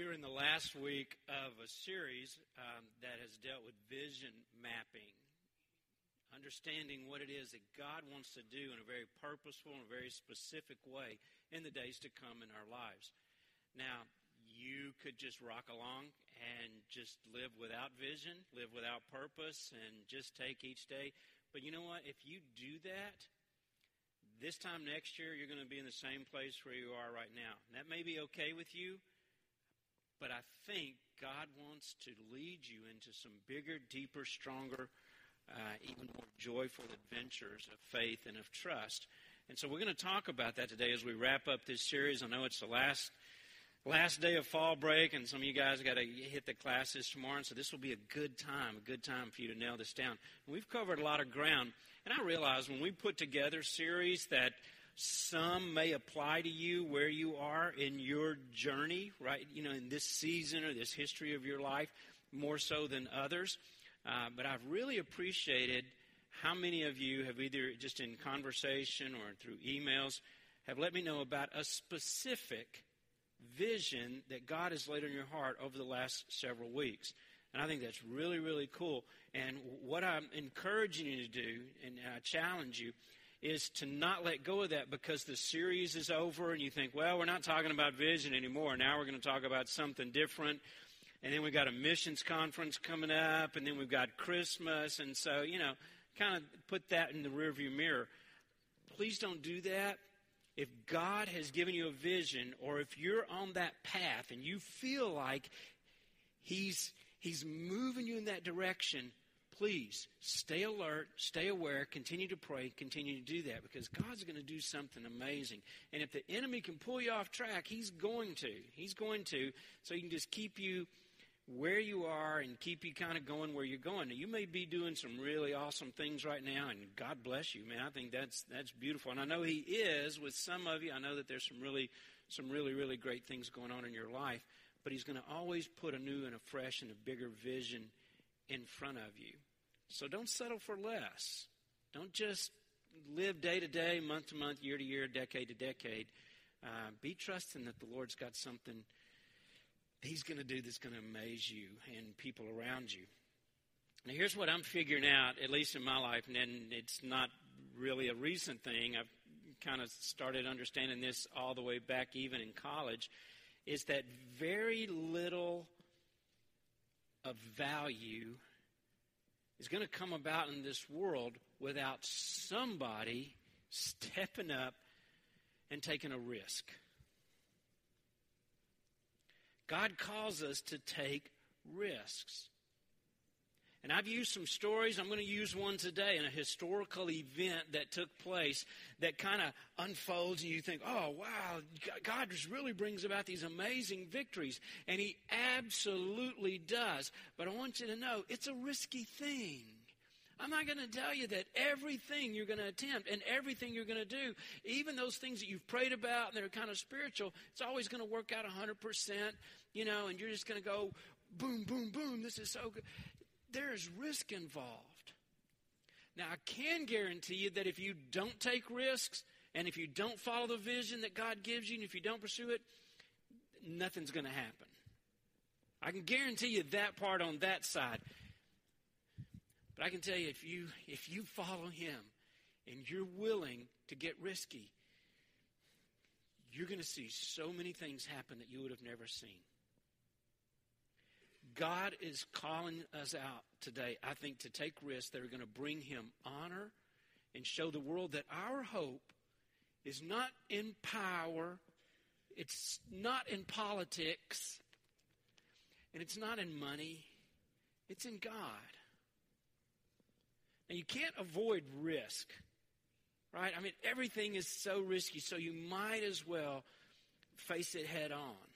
We're in the last week of a series um, that has dealt with vision mapping, understanding what it is that God wants to do in a very purposeful and a very specific way in the days to come in our lives. Now, you could just rock along and just live without vision, live without purpose, and just take each day. But you know what? If you do that, this time next year, you're going to be in the same place where you are right now. And that may be okay with you, but I think God wants to lead you into some bigger, deeper, stronger, uh, even more joyful adventures of faith and of trust. And so we're going to talk about that today as we wrap up this series. I know it's the last last day of fall break, and some of you guys got to hit the classes tomorrow. And so this will be a good time, a good time for you to nail this down. And we've covered a lot of ground, and I realize when we put together series that some may apply to you where you are in your journey, right? You know, in this season or this history of your life, more so than others. Uh, but I've really appreciated how many of you have either just in conversation or through emails have let me know about a specific vision that God has laid on your heart over the last several weeks. And I think that's really, really cool. And what I'm encouraging you to do, and I challenge you, is to not let go of that because the series is over and you think, well, we're not talking about vision anymore. Now we're going to talk about something different. And then we've got a missions conference coming up, and then we've got Christmas. And so, you know, kind of put that in the rearview mirror. Please don't do that. If God has given you a vision, or if you're on that path and you feel like He's, he's moving you in that direction, please stay alert, stay aware, continue to pray, continue to do that because God's going to do something amazing. And if the enemy can pull you off track, he's going to. He's going to. So he can just keep you where you are and keep you kind of going where you're going. Now, you may be doing some really awesome things right now, and God bless you, man. I think that's that's beautiful, and I know He is with some of you. I know that there's some really some really really great things going on in your life, but He's going to always put a new and a fresh and a bigger vision in front of you. So don't settle for less. Don't just live day to day, month to month, year to year, decade to decade. Uh, be trusting that the Lord's got something He's going to do that's going to amaze you and people around you. Now, here's what I'm figuring out, at least in my life, and it's not really a recent thing. I've kind of started understanding this all the way back, even in college, is that very little of value is going to come about in this world without somebody stepping up and taking a risk. God calls us to take risks. And I've used some stories. I'm going to use one today in a historical event that took place that kind of unfolds, and you think, oh, wow, God just really brings about these amazing victories. And He absolutely does. But I want you to know it's a risky thing. I'm not going to tell you that everything you're going to attempt and everything you're going to do, even those things that you've prayed about and that are kind of spiritual, it's always going to work out 100%, you know, and you're just going to go boom, boom, boom. This is so good there is risk involved. Now, I can guarantee you that if you don't take risks and if you don't follow the vision that God gives you and if you don't pursue it, nothing's going to happen. I can guarantee you that part on that side. But I can tell you if you if you follow him and you're willing to get risky, you're going to see so many things happen that you would have never seen. God is calling us out today, I think, to take risks that are going to bring Him honor and show the world that our hope is not in power, it's not in politics, and it's not in money, it's in God. Now, you can't avoid risk, right? I mean, everything is so risky, so you might as well face it head on.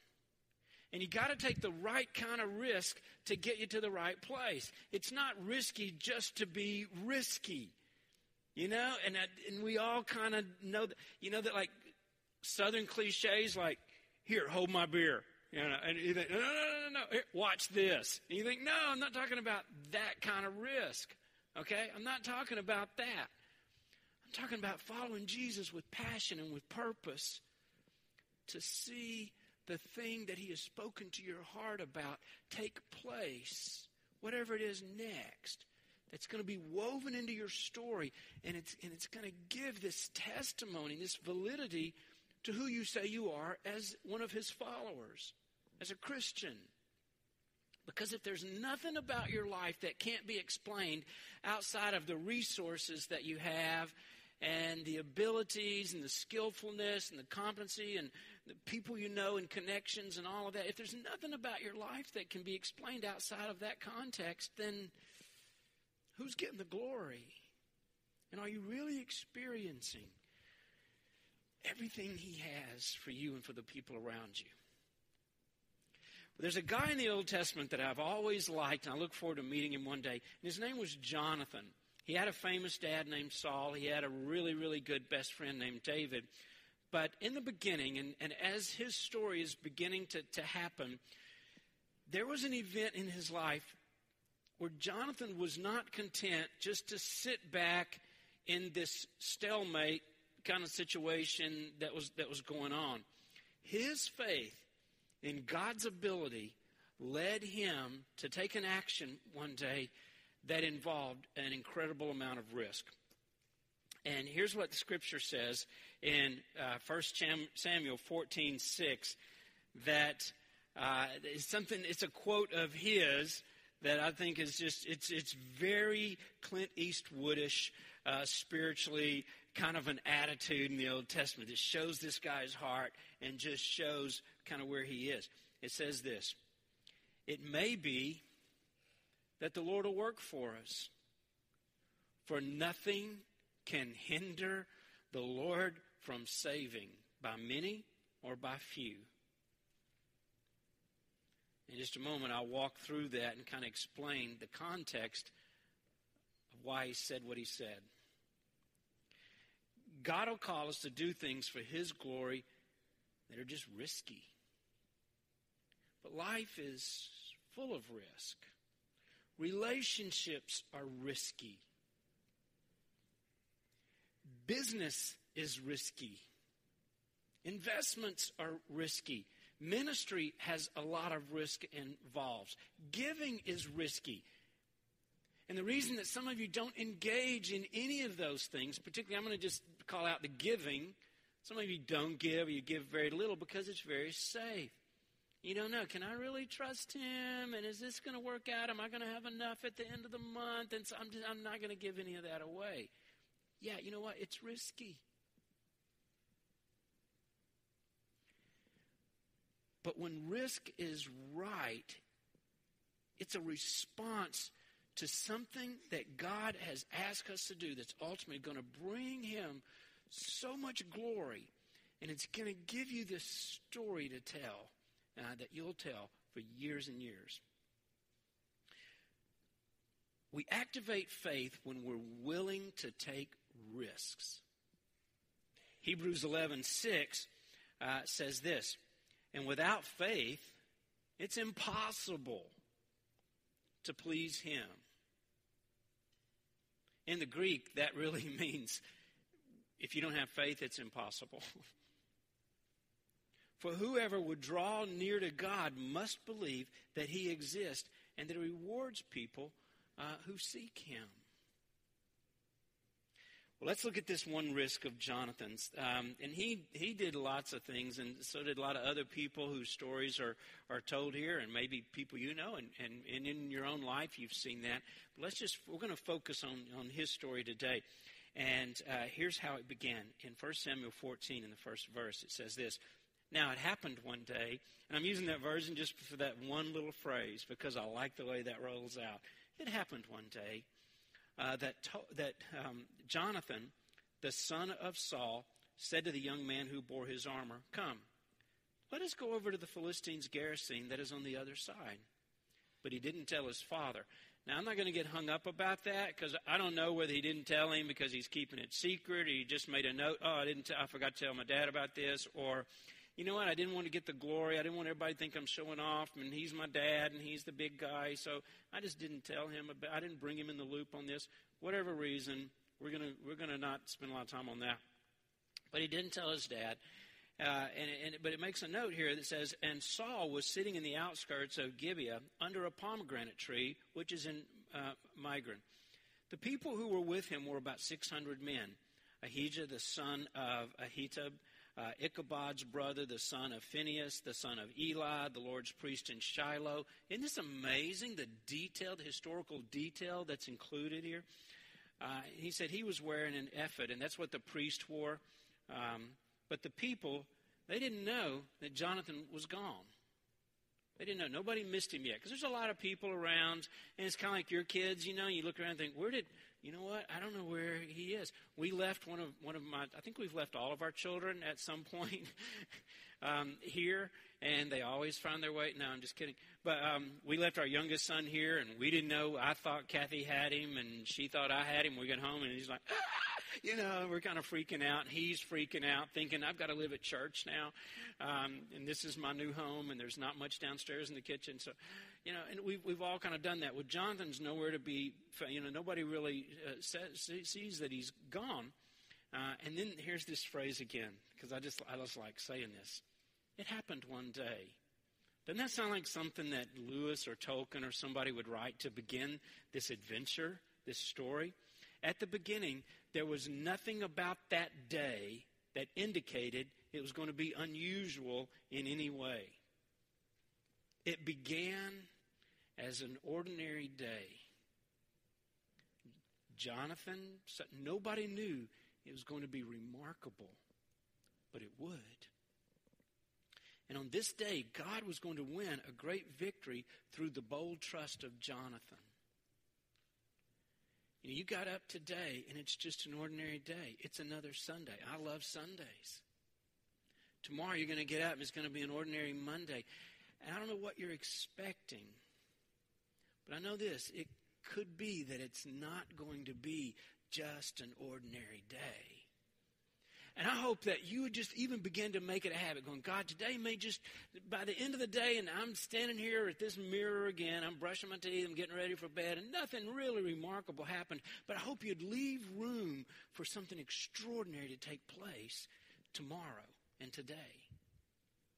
And you got to take the right kind of risk to get you to the right place. It's not risky just to be risky. You know, and and we all kind of know that, you know that like southern cliches like here, hold my beer. You know, and you think, no, no, no, no, no. Here, watch this. And you think, no, I'm not talking about that kind of risk. Okay? I'm not talking about that. I'm talking about following Jesus with passion and with purpose to see the thing that He has spoken to your heart about take place, whatever it is next. That's going to be woven into your story, and it's, and it's going to give this testimony, this validity to who you say you are as one of His followers, as a Christian. Because if there's nothing about your life that can't be explained outside of the resources that you have and the abilities and the skillfulness and the competency and people you know and connections and all of that, if there's nothing about your life that can be explained outside of that context, then who's getting the glory? And are you really experiencing everything He has for you and for the people around you? There's a guy in the Old Testament that I've always liked, and I look forward to meeting him one day. And his name was Jonathan. He had a famous dad named Saul. He had a really, really good best friend named David. But in the beginning, and, and as his story is beginning to, to happen, there was an event in his life where Jonathan was not content just to sit back in this stalemate kind of situation that was, that was going on. His faith in God's ability led him to take an action one day that involved an incredible amount of risk. And here's what the scripture says in uh, 1 Samuel 14 6 that uh, it's something, it's a quote of his that I think is just, it's, it's very Clint Eastwoodish, uh, spiritually, kind of an attitude in the Old Testament that shows this guy's heart and just shows kind of where he is. It says this It may be that the Lord will work for us, for nothing can hinder the Lord from saving by many or by few. In just a moment, I'll walk through that and kind of explain the context of why he said what he said. God will call us to do things for His glory that are just risky. But life is full of risk. Relationships are risky. Business is risky. Investments are risky. Ministry has a lot of risk involved. Giving is risky. And the reason that some of you don't engage in any of those things, particularly I'm going to just call out the giving. Some of you don't give or you give very little because it's very safe. You don't know, can I really trust him? And is this going to work out? Am I going to have enough at the end of the month? And so I'm, just, I'm not going to give any of that away. Yeah, you know what? It's risky. But when risk is right, it's a response to something that God has asked us to do that's ultimately going to bring Him so much glory. And it's going to give you this story to tell uh, that you'll tell for years and years. We activate faith when we're willing to take risks. Hebrews 11 6 uh, says this, and without faith, it's impossible to please Him. In the Greek, that really means if you don't have faith, it's impossible. For whoever would draw near to God must believe that He exists and that He rewards people uh, who seek Him. Let's look at this one risk of Jonathan's. Um, and he, he did lots of things, and so did a lot of other people whose stories are, are told here, and maybe people you know, and, and, and in your own life you've seen that. But let's just, we're going to focus on, on his story today. And uh, here's how it began. In 1 Samuel 14, in the first verse, it says this Now it happened one day, and I'm using that version just for that one little phrase because I like the way that rolls out. It happened one day uh, that, to- that um, Jonathan, the son of Saul, said to the young man who bore his armor, Come, let us go over to the Philistines' garrison that is on the other side. But he didn't tell his father. Now, I'm not going to get hung up about that because I don't know whether he didn't tell him because he's keeping it secret or he just made a note, oh, I, didn't t- I forgot to tell my dad about this, or you know what? I didn't want to get the glory. I didn't want everybody to think I'm showing off, and he's my dad, and he's the big guy. So I just didn't tell him. About, I didn't bring him in the loop on this. Whatever reason, we're gonna we're gonna not spend a lot of time on that. But he didn't tell his dad, Uh, and, and, but it makes a note here that says, And Saul was sitting in the outskirts of Gibeah under a pomegranate tree, which is in uh, Migron. The people who were with him were about 600 men. Ahijah, the son of Ahitub, uh, Ichabod's brother, the son of Phinehas, the son of Eli, the Lord's priest in Shiloh. Isn't this amazing, the detail, the historical detail that's included here? Uh, he said he was wearing an ephod, and that's what the priest wore. Um, but the people, they didn't know that Jonathan was gone. They didn't know. Nobody missed him yet. Because there's a lot of people around, and it's kind of like your kids, you know, you look around and think, where did, you know what? I don't know where he is. We left one of, one of my, I think we've left all of our children at some point um, here, and they always find their way. No, I'm just kidding. But um, we left our youngest son here, and we didn't know. I thought Kathy had him, and she thought I had him. We got home, and he's like, ah! you know, we're kind of freaking out. He's freaking out, thinking, I've got to live at church now. Um, and this is my new home, and there's not much downstairs in the kitchen. So, you know, and we've, we've all kind of done that. Well, Jonathan's nowhere to be, you know, nobody really uh, says, sees that he's gone. Uh, and then here's this phrase again, because I just, I just like saying this. It happened one day. Doesn't that sound like something that Lewis or Tolkien or somebody would write to begin this adventure, this story? At the beginning, there was nothing about that day that indicated it was going to be unusual in any way. It began as an ordinary day. Jonathan, nobody knew it was going to be remarkable, but it would. And on this day, God was going to win a great victory through the bold trust of Jonathan. You, know, you got up today and it's just an ordinary day. It's another Sunday. I love Sundays. Tomorrow you're going to get up and it's going to be an ordinary Monday. And I don't know what you're expecting. But I know this it could be that it's not going to be just an ordinary day. And I hope that you would just even begin to make it a habit, going, God, today may just, by the end of the day, and I'm standing here at this mirror again, I'm brushing my teeth, I'm getting ready for bed, and nothing really remarkable happened, but I hope you'd leave room for something extraordinary to take place tomorrow and today.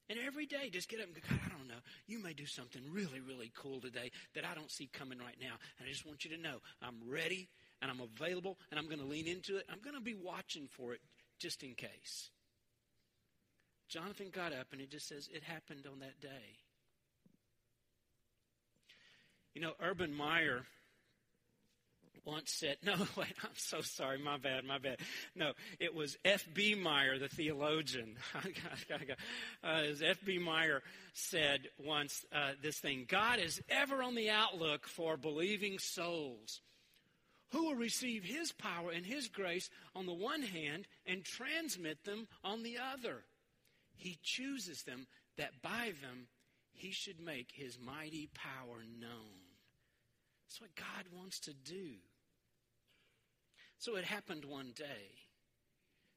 And every day, just get up and go, God, I don't know. You may do something really, really cool today that I don't see coming right now. And I just want you to know I'm ready and I'm available and I'm going to lean into it. I'm going to be watching for it just in case. Jonathan got up and it just says it happened on that day. You know, Urban Meyer once said, no, wait, I'm so sorry, my bad, my bad. No, it was F.B. Meyer, the theologian. uh, F.B. Meyer said once uh, this thing God is ever on the outlook for believing souls who will receive his power and his grace on the one hand and transmit them on the other. He chooses them that by them he should make his mighty power known. That's what God wants to do. So it happened one day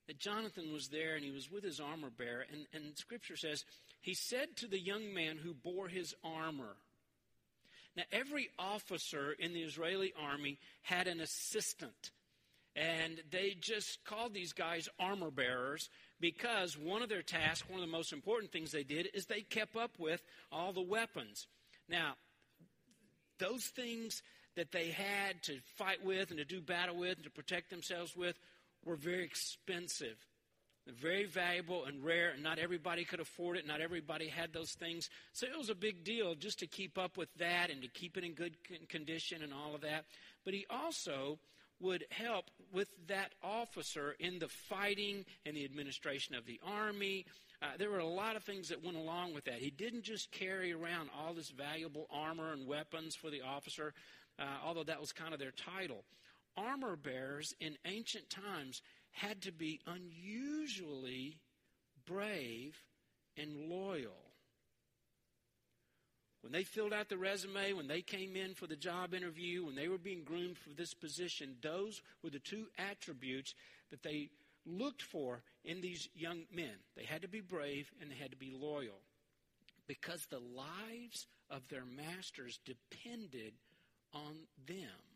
that Jonathan was there and he was with his armor bearer, and, and scripture says, he said to the young man who bore his armor, now, every officer in the Israeli army had an assistant. And they just called these guys armor bearers because one of their tasks, one of the most important things they did, is they kept up with all the weapons. Now, those things that they had to fight with and to do battle with and to protect themselves with were very expensive very valuable and rare, and not everybody could afford it. Not everybody had those things. So it was a big deal just to keep up with that and to keep it in good condition and all of that. But he also would help with that officer in the fighting and the administration of the army. Uh, there were a lot of things that went along with that. He didn't just carry around all this valuable armor and weapons for the officer, uh, although that was kind of their title. Armor bearers in ancient times had to be unusually brave and loyal. When they filled out the resume, when they came in for the job interview, when they were being groomed for this position, those were the two attributes that they looked for in these young men. They had to be brave and they had to be loyal because the lives of their masters depended on them.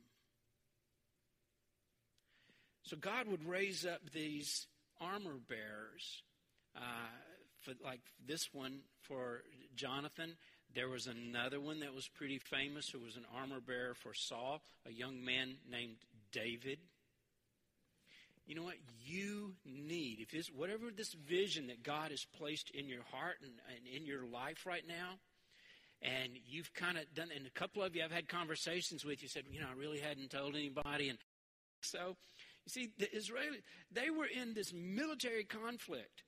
So God would raise up these armor bearers uh, for like this one for Jonathan. There was another one that was pretty famous who was an armor bearer for Saul, a young man named David. You know what? You need, if this, whatever this vision that God has placed in your heart and, and in your life right now, and you've kind of done, and a couple of you I've had conversations with, you said, you know, I really hadn't told anybody. And so, you see, the Israeli, they were in this military conflict,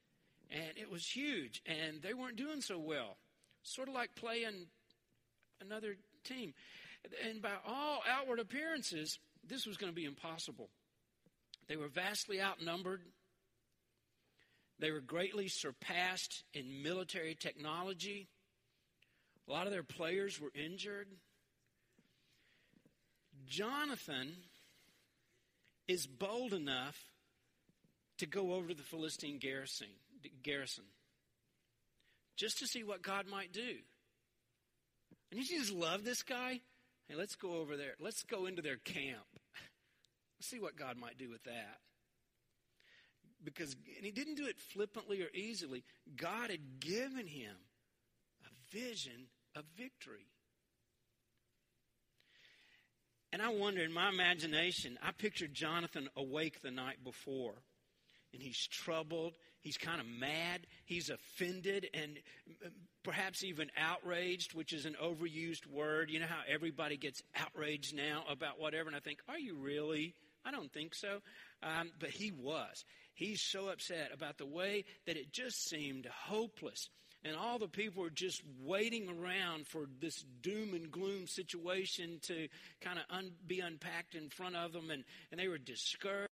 and it was huge, and they weren't doing so well. Sort of like playing another team. And by all outward appearances, this was going to be impossible. They were vastly outnumbered. They were greatly surpassed in military technology. A lot of their players were injured. Jonathan is bold enough to go over to the Philistine garrison, garrison just to see what God might do. And you just love this guy? Hey, let's go over there. Let's go into their camp. Let's see what God might do with that. Because, and he didn't do it flippantly or easily. God had given him a vision of victory. And I wonder, in my imagination, I pictured Jonathan awake the night before. And he's troubled. He's kind of mad. He's offended and perhaps even outraged, which is an overused word. You know how everybody gets outraged now about whatever? And I think, are you really? I don't think so. Um, but he was. He's so upset about the way that it just seemed hopeless. And all the people were just waiting around for this doom and gloom situation to kind of un- be unpacked in front of them. And, and they were discouraged.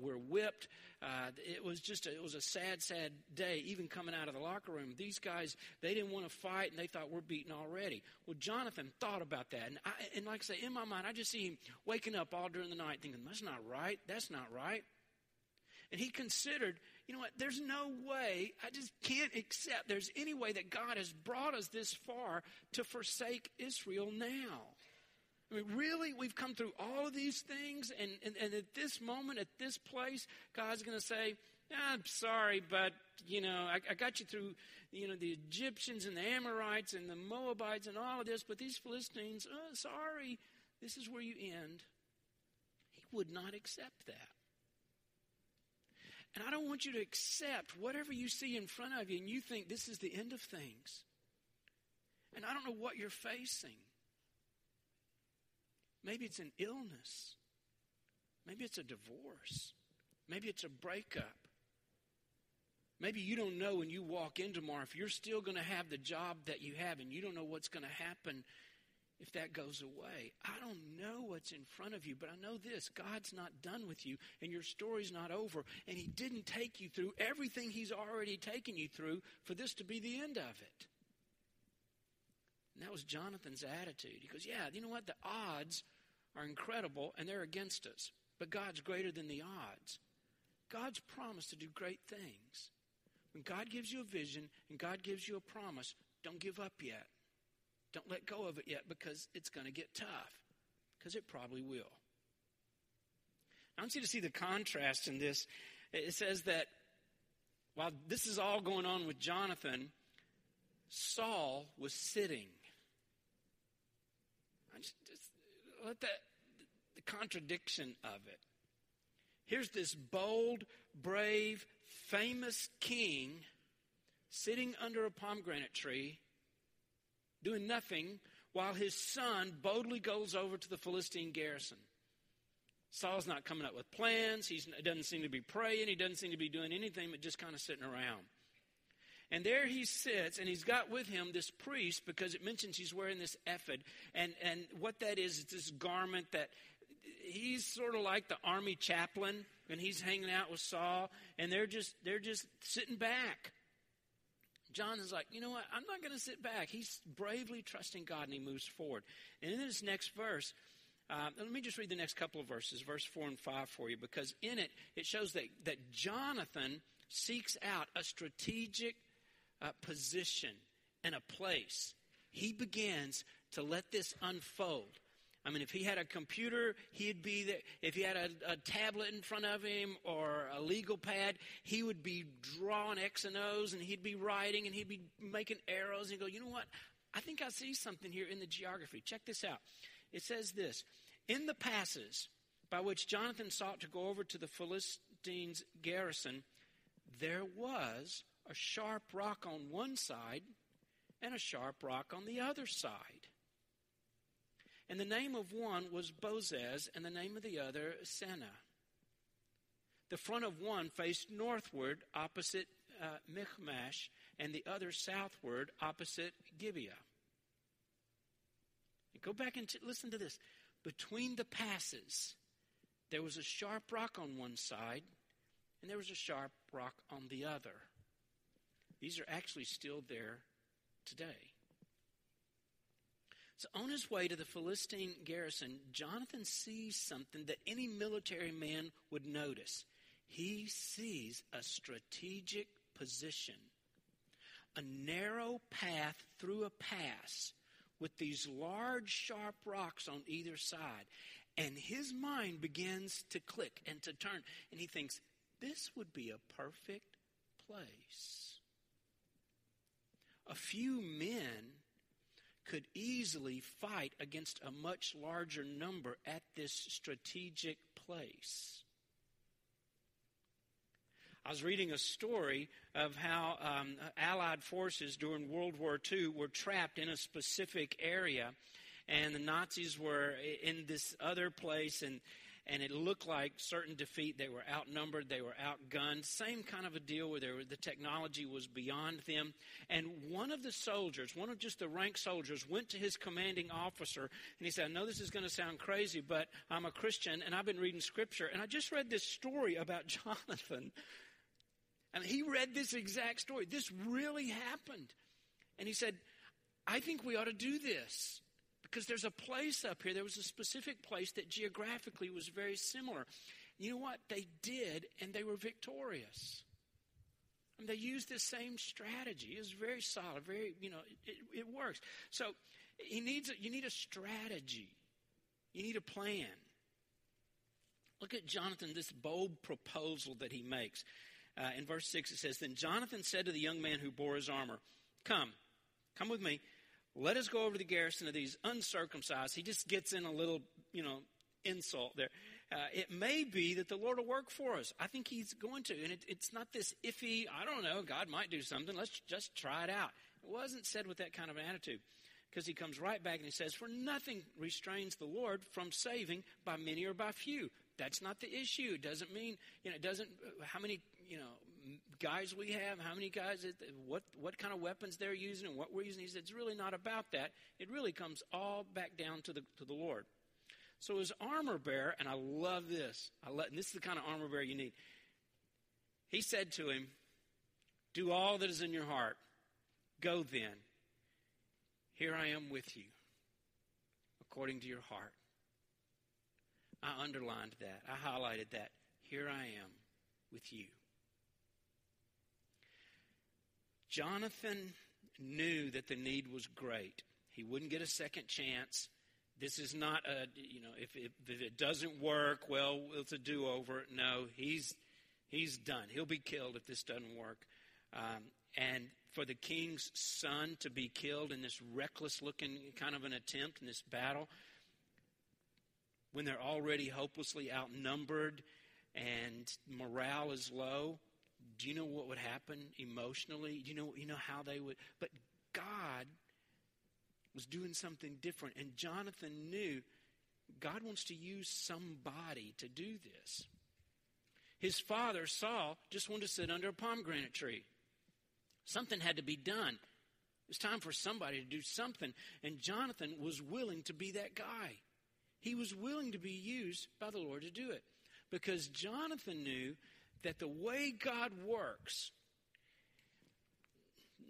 We're whipped. Uh, it was just a, it was a sad, sad day. Even coming out of the locker room, these guys they didn't want to fight, and they thought we're beaten already. Well, Jonathan thought about that, and I, and like I say, in my mind, I just see him waking up all during the night, thinking that's not right. That's not right. And he considered, you know what? There's no way. I just can't accept. There's any way that God has brought us this far to forsake Israel now. I mean, really? We've come through all of these things, and, and, and at this moment, at this place, God's going to say, ah, I'm sorry, but, you know, I, I, got you through, you know, the Egyptians and the Amorites and the Moabites and all of this, but these Philistines, oh, sorry, this is where you end. He would not accept that. And I don't want you to accept whatever you see in front of you and you think this is the end of things. And I don't know what you're facing. Maybe it's an illness. Maybe it's a divorce. Maybe it's a breakup. Maybe you don't know when you walk in tomorrow if you're still going to have the job that you have and you don't know what's going to happen if that goes away. I don't know what's in front of you, but I know this God's not done with you and your story's not over. And He didn't take you through everything He's already taken you through for this to be the end of it. And that was Jonathan's attitude. He goes, Yeah, you know what? The odds are incredible and they're against us, but God's greater than the odds. God's promised to do great things. When God gives you a vision and God gives you a promise, don't give up yet. Don't let go of it yet because it's going to get tough, because it probably will. I want you to see the contrast in this. It says that while this is all going on with Jonathan, Saul was sitting. Just, just let that the contradiction of it. Here's this bold, brave, famous king sitting under a pomegranate tree doing nothing while his son boldly goes over to the Philistine garrison. Saul's not coming up with plans. He doesn't seem to be praying. He doesn't seem to be doing anything but just kind of sitting around. And there he sits, and he's got with him this priest because it mentions he's wearing this ephod. And, and what that is, is this garment that he's sort of like the army chaplain, and he's hanging out with Saul, and they're just, they're just sitting back. John is like, you know what? I'm not going to sit back. He's bravely trusting God and he moves forward. And in this next verse, uh, let me just read the next couple of verses, verse 4 and 5 for you, because in it, it shows that, that Jonathan seeks out a strategic uh, position and a place. He begins to let this unfold. I mean, if he had a computer, he'd be there. If he had a, a, tablet in front of him or a legal pad, he would be drawing X and O's and he'd be writing and he'd be making arrows and go, you know what? I think I see something here in the geography. Check this out. It says this In the passes by which Jonathan sought to go over to the Philistines' garrison, there was a sharp rock on one side and a sharp rock on the other side. And the name of one was Bozez, and the name of the other, Seneh. The front of one faced northward opposite uh, Michmash, and the other southward opposite Gibeah. And go back and t- listen to this. Between the passes, there was a sharp rock on one side, and there was a sharp rock on the other. These are actually still there today. So, on his way to the Philistine garrison, Jonathan sees something that any military man would notice. He sees a strategic position, a narrow path through a pass with these large, sharp rocks on either side. And his mind begins to click and to turn. And he thinks, this would be a perfect place. A few men could easily fight against a much larger number at this strategic place. I was reading a story of how um, Allied forces during World War II were trapped in a specific area, and the Nazis were in this other place, and and it looked like certain defeat. They were outnumbered, they were outgunned. Same kind of a deal where were, the technology was beyond them. And one of the soldiers, one of just the rank soldiers, went to his commanding officer and he said, I know this is going to sound crazy, but I'm a Christian and I've been reading scripture. And I just read this story about Jonathan. And he read this exact story. This really happened. And he said, I think we ought to do this. Because there's a place up here, there was a specific place that geographically was very similar. You know what? They did, and they were victorious. They used the same strategy. It was very solid, very, you know, it, it works. So he needs a, you need a strategy. You need a plan. Look at Jonathan, this bold proposal that he makes. Uh, in verse 6, it says, Then Jonathan said to the young man who bore his armor, Come, come with me let us go over to the garrison of these uncircumcised. He just gets in a little, you know, insult there. Uh, it may be that the Lord will work for us. I think He's going to. And it, it's not this iffy, I don't know, God might do something. Let's just try it out. It wasn't said with that kind of attitude. Because he comes right back and he says, For nothing restrains the Lord from saving by many or by few. That's not the issue. It doesn't mean, you know, it doesn't, how many, you know, guys we have, how many guys, what, what kind of weapons they're using, and what we're using. He said, it's really not about that. It really comes all back down to the, to the Lord. So his armor bearer, and I love this, I love, this is the kind of armor bearer you need. He said to him, Do all that is in your heart. Go then. Here I am with you, according to your heart. I underlined that. I highlighted that. Here I am with you. Jonathan knew that the need was great. He wouldn't get a second chance. This is not a, you know, if, if, if it doesn't work, well, it's a do over. No, he's, he's done. He'll be killed if this doesn't work. Um, and for the king's son to be killed in this reckless looking kind of an attempt in this battle, when they're already hopelessly outnumbered and morale is low, do you know what would happen emotionally? Do you know, you know how they would? But God was doing something different. And Jonathan knew God wants to use somebody to do this. His father, Saul, just wanted to sit under a pomegranate tree. Something had to be done. It was time for somebody to do something. And Jonathan was willing to be that guy. He was willing to be used by the Lord to do it. Because Jonathan knew that the way God works,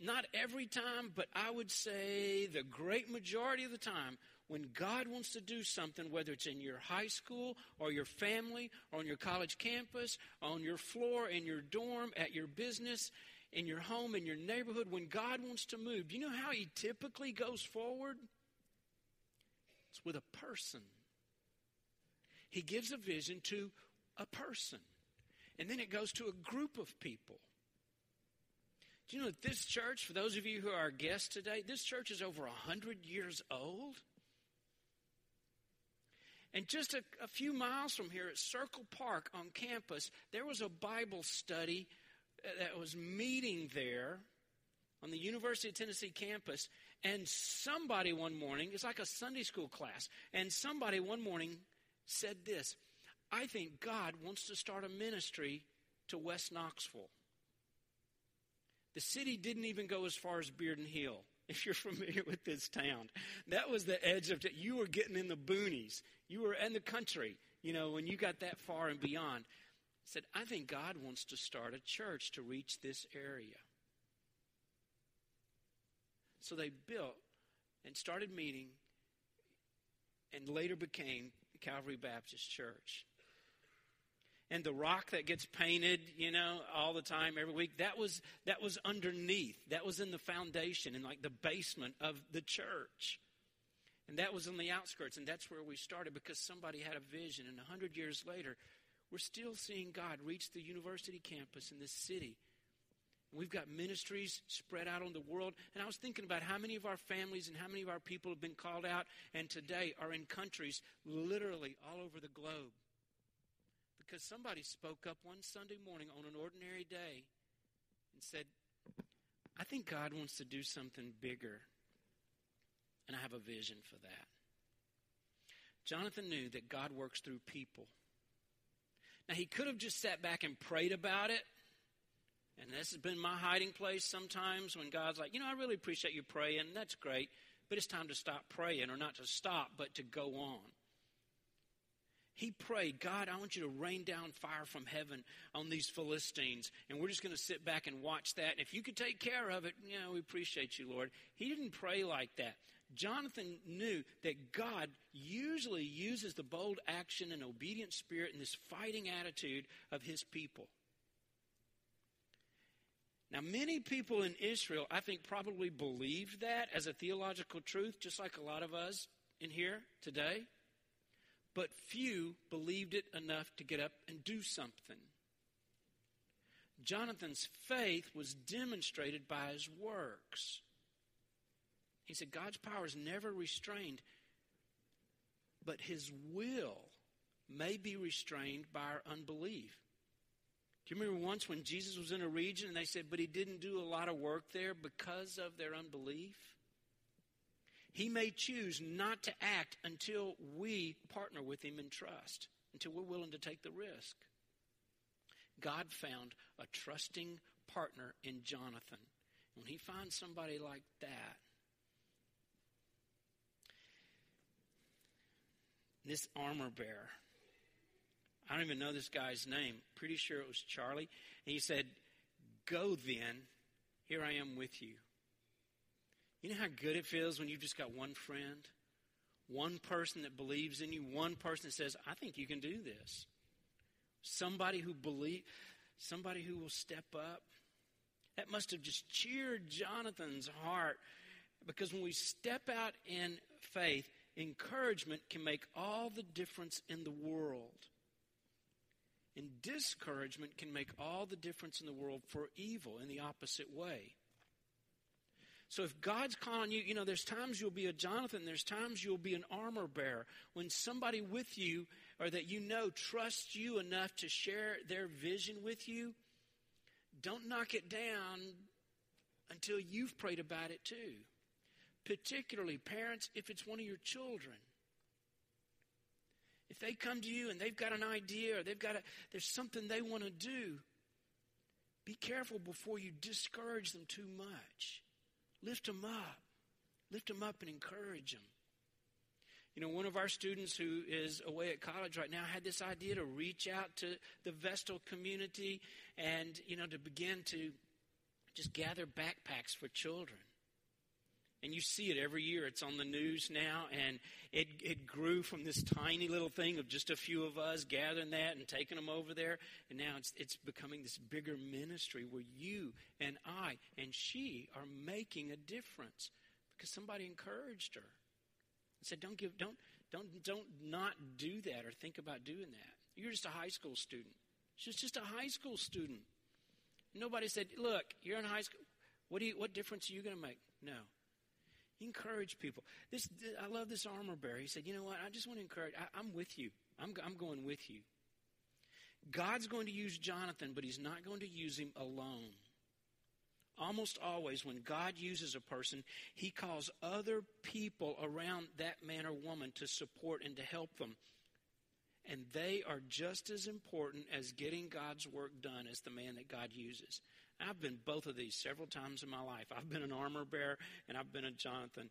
not every time, but I would say the great majority of the time, when God wants to do something, whether it's in your high school or your family or on your college campus, on your floor, in your dorm, at your business, in your home, in your neighborhood, when God wants to move, do you know how He typically goes forward? It's with a person. He gives a vision to a person. And then it goes to a group of people. Do you know that this church, for those of you who are guests today, this church is over 100 years old? And just a, a, few miles from here at Circle Park on campus, there was a Bible study uh, that was meeting there on the University of Tennessee campus. And somebody one morning, it's like a Sunday school class, and somebody one morning said this I think God wants to start a ministry to West Knoxville. The city didn't even go as far as Bearden Hill, if you're familiar with this town. That was the edge of it. You were getting in the boonies. You were in the country, you know, when you got that far and beyond. said, I think God wants to start a church to reach this area. So they built and started meeting and later became Calvary Baptist Church. And the rock that gets painted, you know, all the time, every week, that was that was underneath. That was in the foundation, in like the basement of the church. And that was on the outskirts, and that's where we started because somebody had a vision. And a hundred years later, we're still seeing God reach the university campus in this city We've got ministries spread out on the world. And I was thinking about how many of our families and how many of our people have been called out and today are in countries literally all over the globe. Because somebody spoke up one Sunday morning on an ordinary day and said, I think God wants to do something bigger. And I have a vision for that. Jonathan knew that God works through people. Now, he could have just sat back and prayed about it and this has been my hiding place sometimes when God's like, you know, I really appreciate you praying. That's great. But it's time to stop praying, or not to stop, but to go on. He prayed, God, I want you to rain down fire from heaven on these Philistines. And we're just going to sit back and watch that. And if you could take care of it, you know, we appreciate you, Lord. He didn't pray like that. Jonathan knew that God usually uses the bold action and obedient spirit and this fighting attitude of his people. Now, many people in Israel, I think, probably believed that as a theological truth, just like a lot of us in here today. But few believed it enough to get up and do something. Jonathan's faith was demonstrated by his works. He said, God's power is never restrained, but his will may be restrained by our unbelief. Do you remember once when Jesus was in a region and they said, but he didn't do a lot of work there because of their unbelief? He may choose not to act until we partner with him in trust, until we're willing to take the risk. God found a trusting partner in Jonathan. When he finds somebody like that, this armor bearer, I don't even know this guy's name. Pretty sure it was Charlie. And he said, Go then. Here I am with you. You know how good it feels when you've just got one friend? One person that believes in you, one person that says, I think you can do this. Somebody who believe somebody who will step up. That must have just cheered Jonathan's heart because when we step out in faith, encouragement can make all the difference in the world. And discouragement can make all the difference in the world for evil in the opposite way. So if God's calling you, you know, there's times you'll be a Jonathan, there's times you'll be an armor bearer. When somebody with you or that you know trusts you enough to share their vision with you, don't knock it down until you've prayed about it too. Particularly, parents, if it's one of your children. If they come to you and they've got an idea or they've got a, there's something they want to do, be careful before you discourage them too much. Lift them up. Lift them up and encourage them. You know, one of our students who is away at college right now had this idea to reach out to the Vestal community and, you know, to begin to just gather backpacks for children. And you see it every year. It's on the news now. And it, it grew from this tiny little thing of just a few of us gathering that and taking them over there. And now it's, it's becoming this bigger ministry where you and I and she are making a difference because somebody encouraged her. I said, don't give, don't, don't, don't not do that or think about doing that. You're just a high school student. She's just a high school student. Nobody said, look, you're in high school. What, do you, what difference are you going to make? No. Encourage people. This, I love this armor bearer. He said, you know what? I just want to encourage. I, I'm with you. I'm, I'm going with you. God's going to use Jonathan, but he's not going to use him alone. Almost always, when God uses a person, he calls other people around that man or woman to support and to help them. And they are just as important as getting God's work done as the man that God uses. I've been both of these several times in my life. I've been an armor bearer and I've been a Jonathan.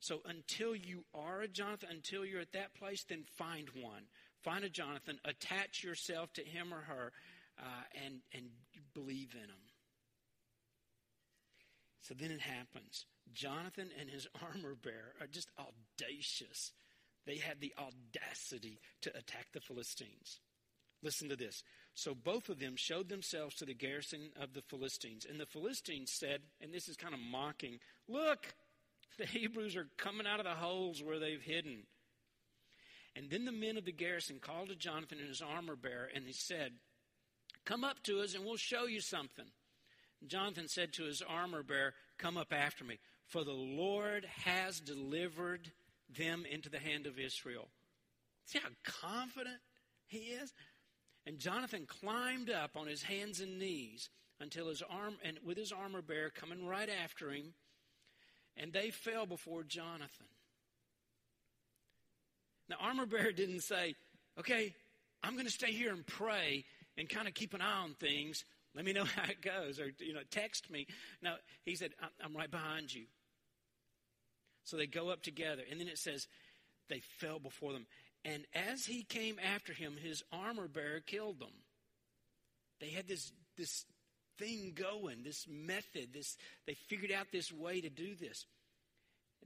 So until you are a Jonathan, until you're at that place, then find one. Find a Jonathan, attach yourself to him or her, uh, and, and believe in him. So then it happens. Jonathan and his armor bearer are just audacious. They had the audacity to attack the Philistines. Listen to this. So both of them showed themselves to the garrison of the Philistines. And the Philistines said, and this is kind of mocking, Look, the Hebrews are coming out of the holes where they've hidden. And then the men of the garrison called to Jonathan and his armor bearer, and he said, Come up to us, and we'll show you something. Jonathan said to his armor bearer, Come up after me, for the Lord has delivered them into the hand of Israel. See how confident he is? And Jonathan climbed up on his hands and knees until his arm, and with his armor bearer coming right after him, and they fell before Jonathan. Now, armor bearer didn't say, okay, I'm going to stay here and pray and kind of keep an eye on things let me know how it goes, or you know, text me. No, he said, I'm right behind you. So they go up together, and then it says they fell before them. And as he came after him, his armor bearer killed them. They had this this thing going, this method, this they figured out this way to do this.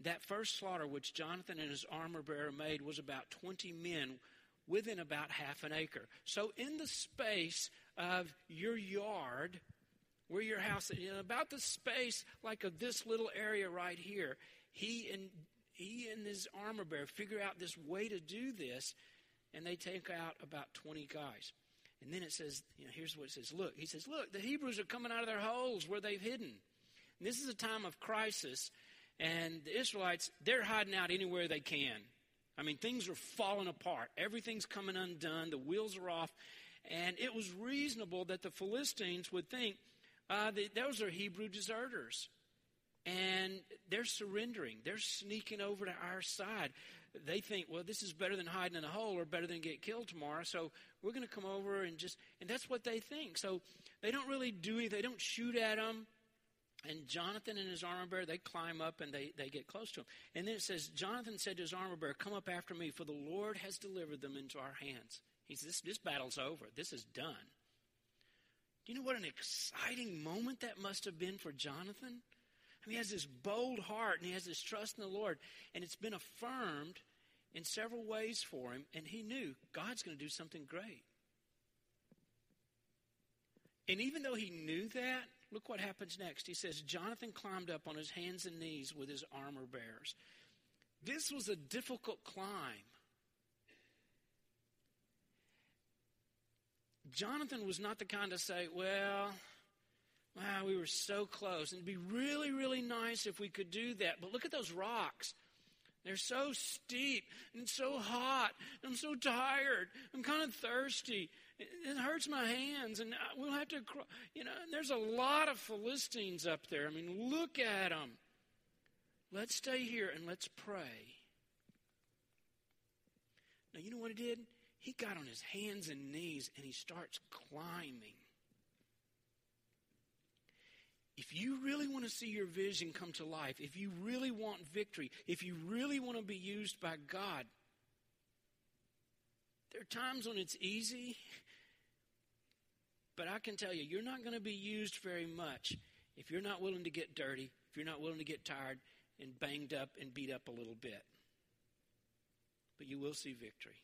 That first slaughter which Jonathan and his armor bearer made was about 20 men within about half an acre. So in the space of your yard, where your house is, know, about the space like of this little area right here. He and he and his armor bearer figure out this way to do this, and they take out about 20 guys. And then it says, you know, here's what it says. Look, he says, look, the Hebrews are coming out of their holes where they've hidden. And this is a time of crisis, and the Israelites, they're hiding out anywhere they can. I mean, things are falling apart. Everything's coming undone. The wheels are off. And it was reasonable that the Philistines would think uh, that those are Hebrew deserters. And they're surrendering. They're sneaking over to our side. They think, well, this is better than hiding in a hole or better than get killed tomorrow. So we're going to come over and just, and that's what they think. So they don't really do anything. They don't shoot at them. And Jonathan and his armor bearer, they climb up and they, they get close to him. And then it says, Jonathan said to his armor bearer, Come up after me, for the Lord has delivered them into our hands. He says, this, this battle's over. This is done. Do you know what an exciting moment that must have been for Jonathan? I mean, he has this bold heart and he has this trust in the Lord, and it's been affirmed in several ways for him, and he knew God's going to do something great. And even though he knew that, look what happens next. He says, Jonathan climbed up on his hands and knees with his armor bearers. This was a difficult climb. Jonathan was not the kind to say, well, wow, we were so close. And it'd be really, really nice if we could do that. But look at those rocks. They're so steep and so hot. I'm so tired. I'm kind of thirsty. It hurts my hands, and we'll have to, you know, there's a lot of Philistines up there. I mean, look at them. Let's stay here and let's pray. Now, you know what he did? He got on his hands and knees and he starts climbing. If you really want to see your vision come to life, if you really want victory, if you really want to be used by God, there are times when it's easy, but I can tell you, you're not going to be used very much if you're not willing to get dirty, if you're not willing to get tired and banged up and beat up a little bit. But you will see victory.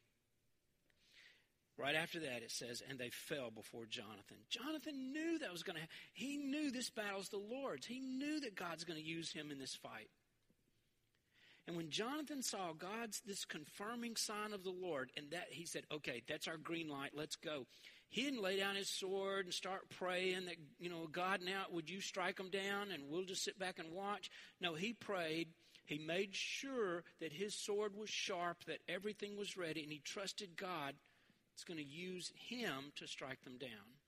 Right after that, it says, and they fell before Jonathan. Jonathan knew that was going to happen. He knew this battle's the Lord's. He knew that God's going to use him in this fight. And when Jonathan saw God's this confirming sign of the Lord, and that he said, Okay, that's our green light, let's go. He didn't lay down his sword and start praying that, you know, God, now would you strike them down and we'll just sit back and watch? No, he prayed. He made sure that his sword was sharp, that everything was ready, and he trusted God is going to use him to strike them down.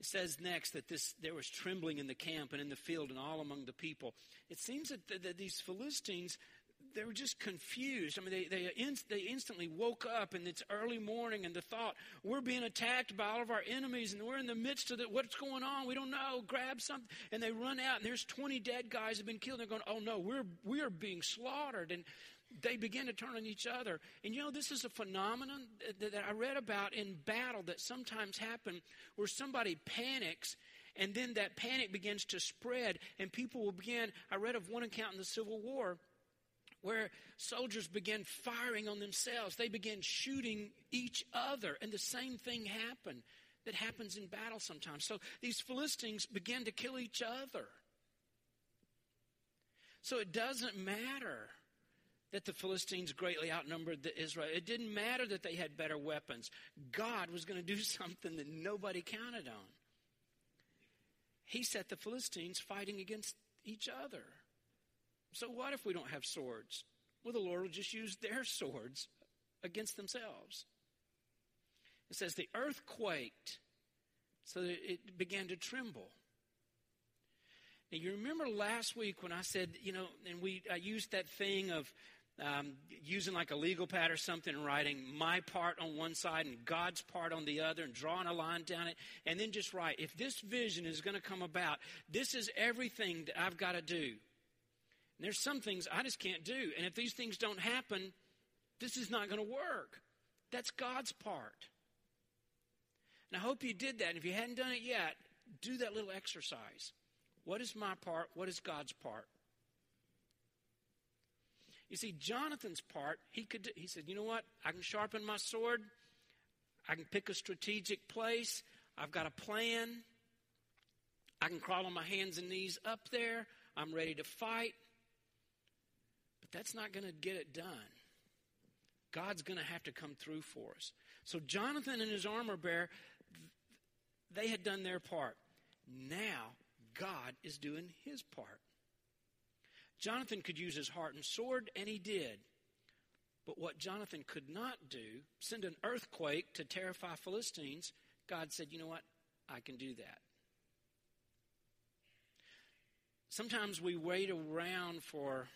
It says next that this, there was trembling in the camp and in the field and all among the people. It seems that, that, these Philistines, they were just confused. I mean, they, they, they instantly woke up and it's early morning and the thought, we're being attacked by all of our enemies and we're in the midst of it. What's going on? We don't know. Grab something. And they run out and there's 20 dead guys have been killed. They're going, oh no, we're, we're being slaughtered. And they begin to turn on each other. And you know, this is a phenomenon that, that I read about in battle that sometimes happen where somebody panics and then that panic begins to spread and people will begin. I read of one account in the Civil War where soldiers began firing on themselves. They began shooting each other, and the same thing happened that happens in battle sometimes. So these Philistines began to kill each other. So it doesn't matter that the Philistines greatly outnumbered the Israel. It didn't matter that they had better weapons. God was going to do something that nobody counted on. He set the Philistines fighting against each other. So what if we don't have swords? Well, the Lord will just use their swords against themselves. It says the earth quaked so that it began to tremble. Now you remember last week when I said, you know, and we I used that thing of um, using like a legal pad or something and writing my part on one side and God's part on the other and drawing a line down it and then just write, if this vision is going to come about, this is everything that I've got to do. And there's some things I just can't do. And if these things don't happen, this is not going to work. That's God's part. And I hope you did that. And if you hadn't done it yet, do that little exercise. What is my part? What is God's part? You see, Jonathan's part, he could he said, you know what? I can sharpen my sword. I can pick a strategic place. I've got a plan. I can crawl on my hands and knees up there. I'm ready to fight. But that's not going to get it done. God's going to have to come through for us. So Jonathan and his armor bearer, they had done their part. Now God is doing his part. Jonathan could use his heart and sword, and he did. But what Jonathan could not do, send an earthquake to terrify Philistines, God said, you know what? I can do that. Sometimes we wait around for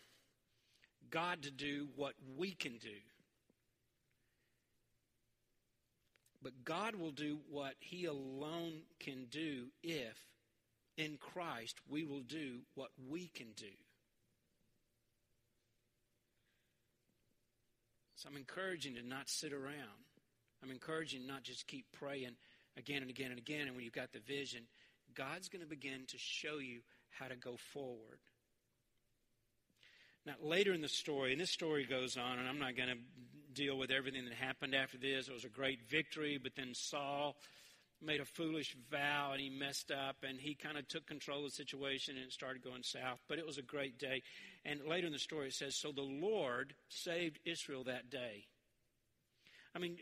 God to do what we can do. But God will do what He alone can do if, in Christ, we will do what we can do. So I'm encouraging to not sit around. I'm encouraging not just keep praying again and again and again. And when you've got the vision, God's going to begin to show you how to go forward. Now, later in the story, and this story goes on, and I'm not going to deal with everything that happened after this. It was a great victory, but then Saul made a foolish vow and he messed up and he kind of took control of the situation and it started going south. But it was a great day. And later in the story it says, So the Lord saved Israel that day. I mean,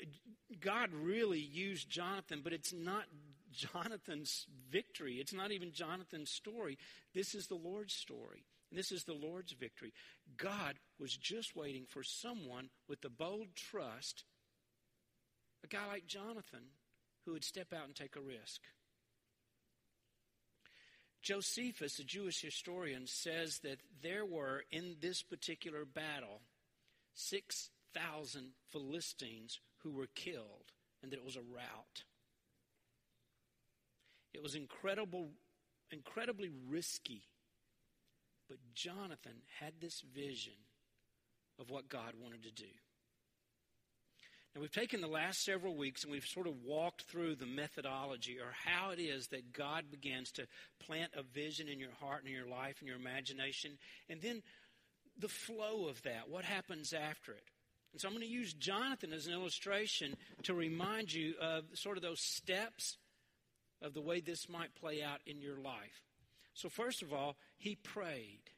God really used Jonathan, but it's not Jonathan's victory. It's not even Jonathan's story. This is the Lord's story. And this is the Lord's victory. God was just waiting for someone with the bold trust, a guy like Jonathan, who would step out and take a risk. Josephus, a Jewish historian, says that there were in this particular battle 6,000 Philistines who were killed, and that it was a rout. It was incredible, incredibly risky. But Jonathan had this vision of what God wanted to do. Now, we've taken the last several weeks and we've sort of walked through the methodology or how it is that God begins to plant a vision in your heart and in your life and your imagination, and then the flow of that, what happens after it. And so I'm going to use Jonathan as an illustration to remind you of sort of those steps of the way this might play out in your life. So, first of all, he prayed.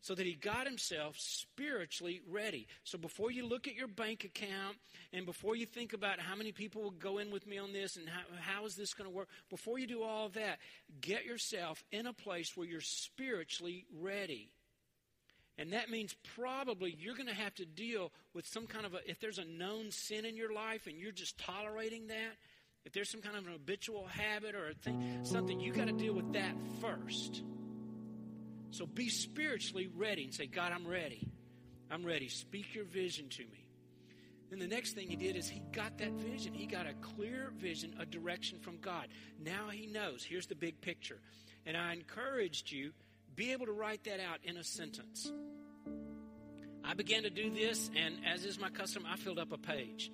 So that he got himself spiritually ready. So before you look at your bank account and before you think about how many people will go in with me on this and how, how is this going to work, before you do all of that, get yourself in a place where you're spiritually ready. And that means probably you're going to have to deal with some kind of a, if there's a known sin in your life and you're just tolerating that, if there's some kind of an habitual habit or a thing, something, you got to deal with that first. So be spiritually ready and say, God, I'm ready. I'm ready. Speak your vision to me. Then the next thing he did is he got that vision. He got a clear vision, a direction from God. Now he knows. Here's the big picture. And I encouraged you, be able to write that out in a sentence. I began to do this, and as is my custom, I filled up a page.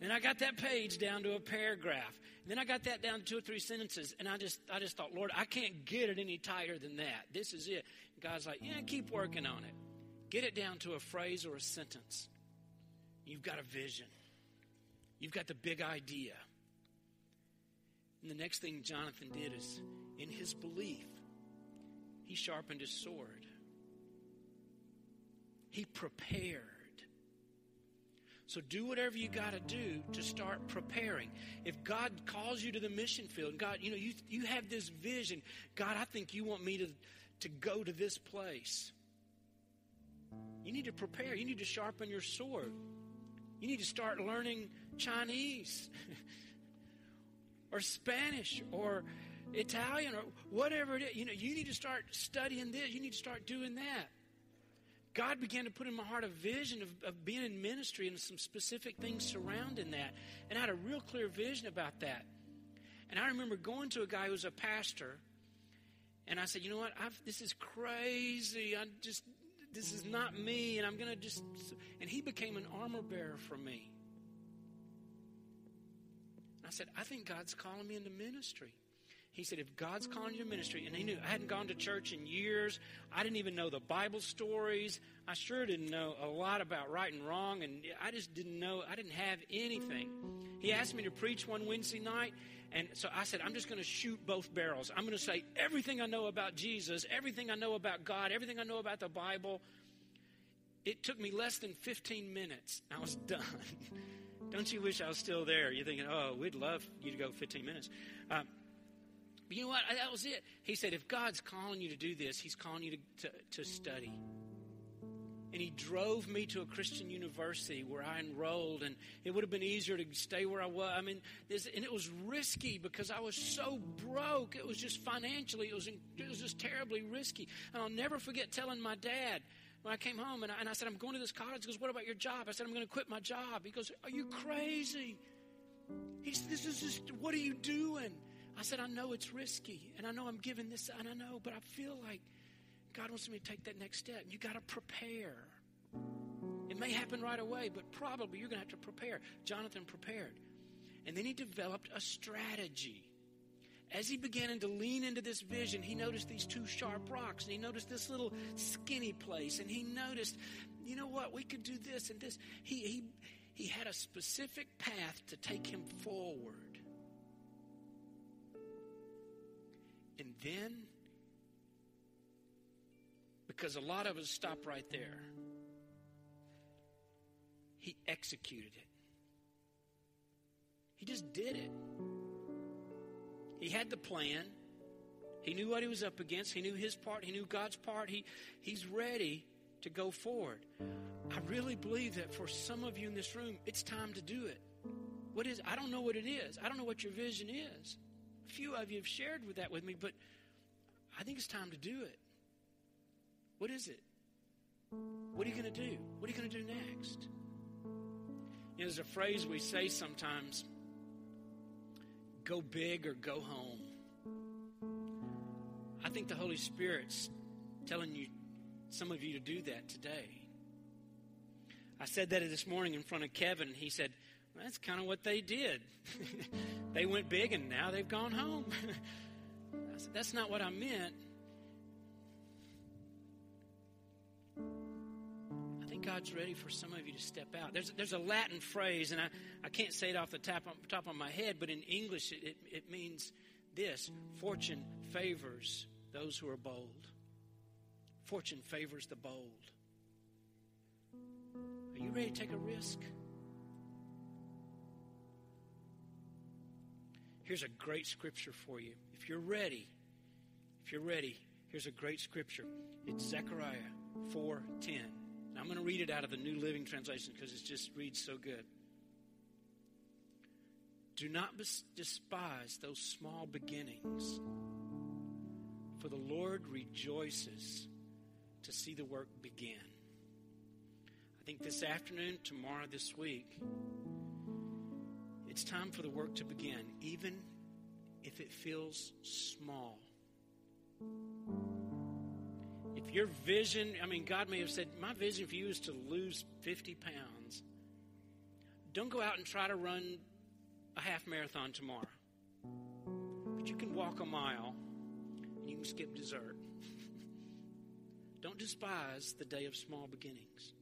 And I got that page down to a paragraph. And then I got that down to two or three sentences. And I just I just thought, Lord, I can't get it any tighter than that. This is it. And God's like, yeah, keep working on it. Get it down to a phrase or a sentence. You've got a vision. You've got the big idea. And the next thing Jonathan did is, in his belief, he sharpened his sword. He prepared. So do whatever you got to do to start preparing. If God calls you to the mission field, God, you know, you, you have this vision. God, I think you want me to, to go to this place. You need to prepare. You need to sharpen your sword. You need to start learning Chinese or Spanish or Italian or whatever it is. You know, you need to start studying this. You need to start doing that. God began to put in my heart a vision of, of being in ministry and some specific things surrounding that. And I had a real clear vision about that. And I remember going to a guy who was a pastor, and I said, You know what? I've, this is crazy. I just, this is not me, and I'm going to just. And he became an armor bearer for me. And I said, I think God's calling me into ministry. He said, if God's calling you to ministry, and he knew I hadn't gone to church in years, I didn't even know the Bible stories. I sure didn't know a lot about right and wrong, and I just didn't know, I didn't have anything. He asked me to preach one Wednesday night, and so I said, I'm just going to shoot both barrels. I'm going to say everything I know about Jesus, everything I know about God, everything I know about the Bible. It took me less than 15 minutes. I was done. Don't you wish I was still there? You're thinking, oh, we'd love you to go 15 minutes. Uh, you know what? That was it. He said, if God's calling you to do this, He's calling you to, to, to study. And he drove me to a Christian university where I enrolled, and it would have been easier to stay where I was. I mean, this, and it was risky because I was so broke. It was just financially, it was, it was just terribly risky. And I'll never forget telling my dad when I came home, and I, and I said, I'm going to this college. He goes, What about your job? I said, I'm going to quit my job. He goes, Are you crazy? He said, This is just, what are you doing? I said, I know it's risky, and I know I'm giving this, and I know, but I feel like God wants me to take that next step. You got to prepare. It may happen right away, but probably you're going to have to prepare. Jonathan prepared. And then he developed a strategy. As he began to lean into this vision, he noticed these two sharp rocks, and he noticed this little skinny place, and he noticed, you know what, we could do this and this. He, he, he had a specific path to take him forward. And then, because a lot of us stop right there, he executed it. He just did it. He had the plan. He knew what he was up against. He knew his part. He knew God's part. He, he's ready to go forward. I really believe that for some of you in this room, it's time to do it. What is? I don't know what it is. I don't know what your vision is. Few of you have shared with that with me, but I think it's time to do it. What is it? What are you going to do? What are you going to do next? You know, there's a phrase we say sometimes go big or go home. I think the Holy Spirit's telling you, some of you, to do that today. I said that this morning in front of Kevin. He said, that's kind of what they did. they went big and now they've gone home. I said, That's not what I meant. I think God's ready for some of you to step out. There's, there's a Latin phrase, and I, I can't say it off the top, top of my head, but in English it, it, it means this Fortune favors those who are bold. Fortune favors the bold. Are you ready to take a risk? Here's a great scripture for you. If you're ready, if you're ready, here's a great scripture. It's Zechariah 4:10. I'm going to read it out of the New Living Translation because it just reads so good. Do not despise those small beginnings, for the Lord rejoices to see the work begin. I think this afternoon, tomorrow, this week, it's time for the work to begin, even if it feels small. If your vision, I mean, God may have said, My vision for you is to lose 50 pounds. Don't go out and try to run a half marathon tomorrow. But you can walk a mile and you can skip dessert. Don't despise the day of small beginnings.